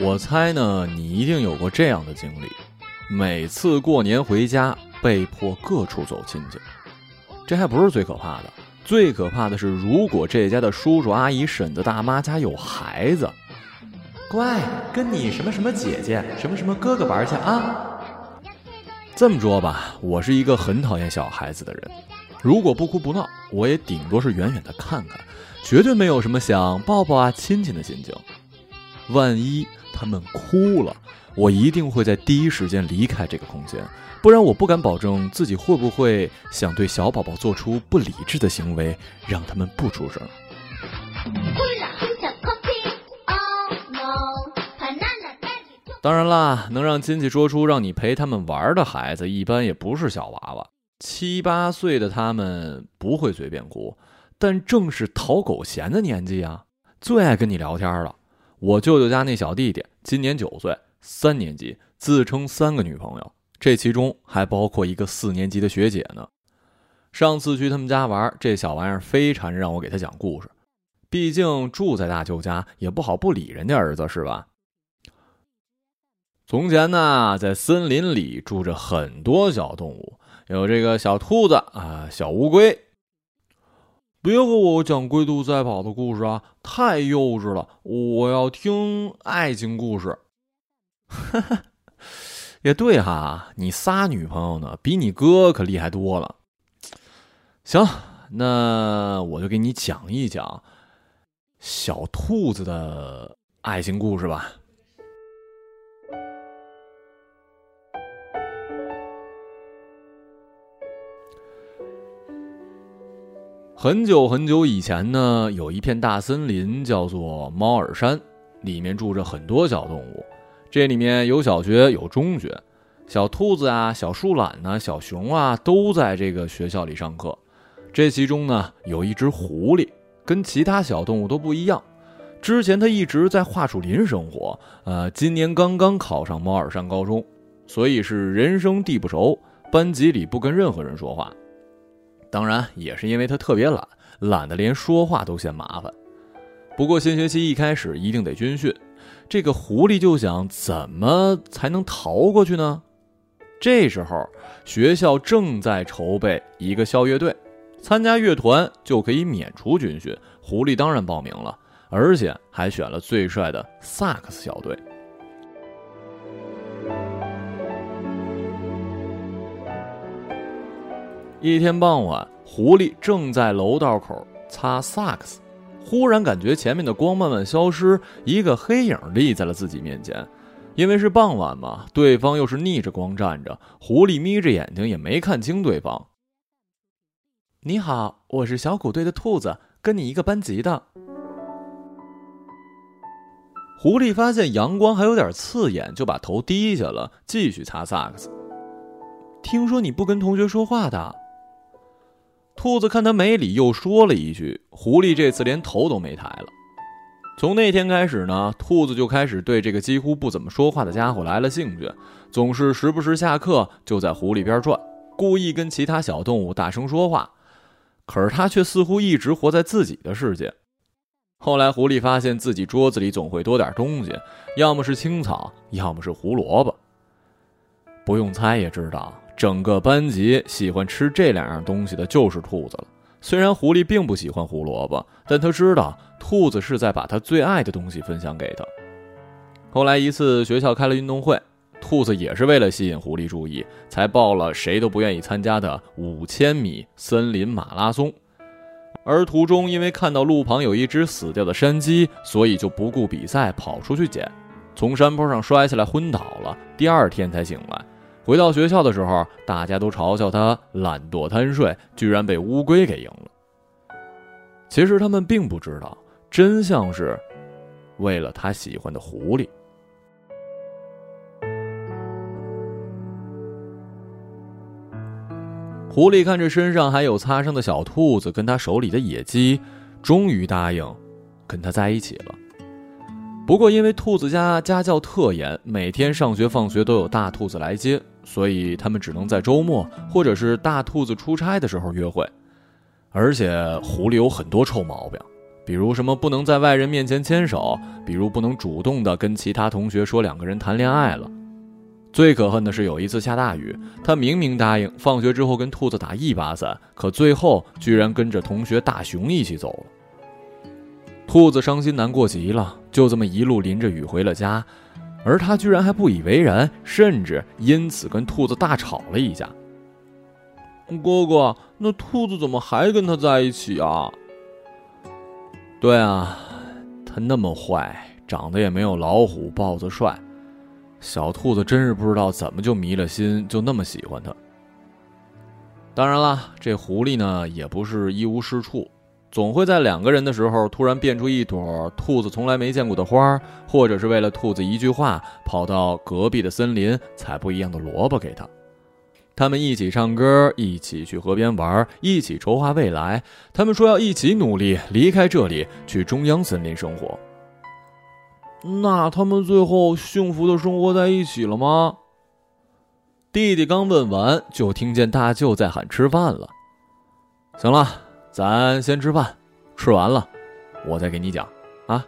我猜呢，你一定有过这样的经历：每次过年回家，被迫各处走亲戚。这还不是最可怕的，最可怕的是，如果这家的叔叔阿姨、婶子大妈家有孩子，乖，跟你什么什么姐姐、什么什么哥哥玩去啊。这么说吧，我是一个很讨厌小孩子的人。如果不哭不闹，我也顶多是远远的看看，绝对没有什么想抱抱啊、亲亲的心情。万一……他们哭了，我一定会在第一时间离开这个空间，不然我不敢保证自己会不会想对小宝宝做出不理智的行为，让他们不出声。当然啦，能让亲戚说出让你陪他们玩的孩子，一般也不是小娃娃，七八岁的他们不会随便哭，但正是讨狗嫌的年纪啊，最爱跟你聊天了。我舅舅家那小弟弟今年九岁，三年级，自称三个女朋友，这其中还包括一个四年级的学姐呢。上次去他们家玩，这小玩意儿非常让我给他讲故事。毕竟住在大舅家，也不好不理人家儿子，是吧？从前呢，在森林里住着很多小动物，有这个小兔子啊，小乌龟。别给我讲龟兔赛跑的故事啊，太幼稚了！我要听爱情故事。哈哈，也对哈，你仨女朋友呢，比你哥可厉害多了。行，那我就给你讲一讲小兔子的爱情故事吧。很久很久以前呢，有一片大森林，叫做猫耳山，里面住着很多小动物。这里面有小学，有中学，小兔子啊、小树懒呐、小熊啊，都在这个学校里上课。这其中呢，有一只狐狸，跟其他小动物都不一样。之前它一直在桦树林生活，呃，今年刚刚考上猫耳山高中，所以是人生地不熟，班级里不跟任何人说话。当然，也是因为他特别懒，懒得连说话都嫌麻烦。不过新学期一开始一定得军训，这个狐狸就想怎么才能逃过去呢？这时候学校正在筹备一个校乐队，参加乐团就可以免除军训。狐狸当然报名了，而且还选了最帅的萨克斯小队。一天傍晚，狐狸正在楼道口擦萨克斯，忽然感觉前面的光慢慢消失，一个黑影立在了自己面前。因为是傍晚嘛，对方又是逆着光站着，狐狸眯着眼睛也没看清对方。你好，我是小虎队的兔子，跟你一个班级的。狐狸发现阳光还有点刺眼，就把头低下了，继续擦萨克斯。听说你不跟同学说话的。兔子看他没理，又说了一句：“狐狸这次连头都没抬了。”从那天开始呢，兔子就开始对这个几乎不怎么说话的家伙来了兴趣，总是时不时下课就在狐狸边转，故意跟其他小动物大声说话。可是他却似乎一直活在自己的世界。后来，狐狸发现自己桌子里总会多点东西，要么是青草，要么是胡萝卜。不用猜也知道。整个班级喜欢吃这两样东西的就是兔子了。虽然狐狸并不喜欢胡萝卜，但他知道兔子是在把他最爱的东西分享给他。后来一次学校开了运动会，兔子也是为了吸引狐狸注意，才报了谁都不愿意参加的五千米森林马拉松。而途中因为看到路旁有一只死掉的山鸡，所以就不顾比赛跑出去捡，从山坡上摔下来昏倒了，第二天才醒来。回到学校的时候，大家都嘲笑他懒惰贪睡，居然被乌龟给赢了。其实他们并不知道，真相是为了他喜欢的狐狸。狐狸看着身上还有擦伤的小兔子，跟他手里的野鸡，终于答应跟他在一起了。不过因为兔子家家教特严，每天上学放学都有大兔子来接，所以他们只能在周末或者是大兔子出差的时候约会。而且狐狸有很多臭毛病，比如什么不能在外人面前牵手，比如不能主动的跟其他同学说两个人谈恋爱了。最可恨的是有一次下大雨，他明明答应放学之后跟兔子打一把伞，可最后居然跟着同学大熊一起走了。兔子伤心难过极了，就这么一路淋着雨回了家，而他居然还不以为然，甚至因此跟兔子大吵了一架。哥哥，那兔子怎么还跟他在一起啊？对啊，他那么坏，长得也没有老虎、豹子帅。小兔子真是不知道怎么就迷了心，就那么喜欢他。当然了，这狐狸呢也不是一无是处，总会在两个人的时候突然变出一朵兔子从来没见过的花，或者是为了兔子一句话跑到隔壁的森林采不一样的萝卜给他。他们一起唱歌，一起去河边玩，一起筹划未来。他们说要一起努力，离开这里，去中央森林生活。那他们最后幸福的生活在一起了吗？弟弟刚问完，就听见大舅在喊吃饭了。行了，咱先吃饭，吃完了，我再给你讲啊。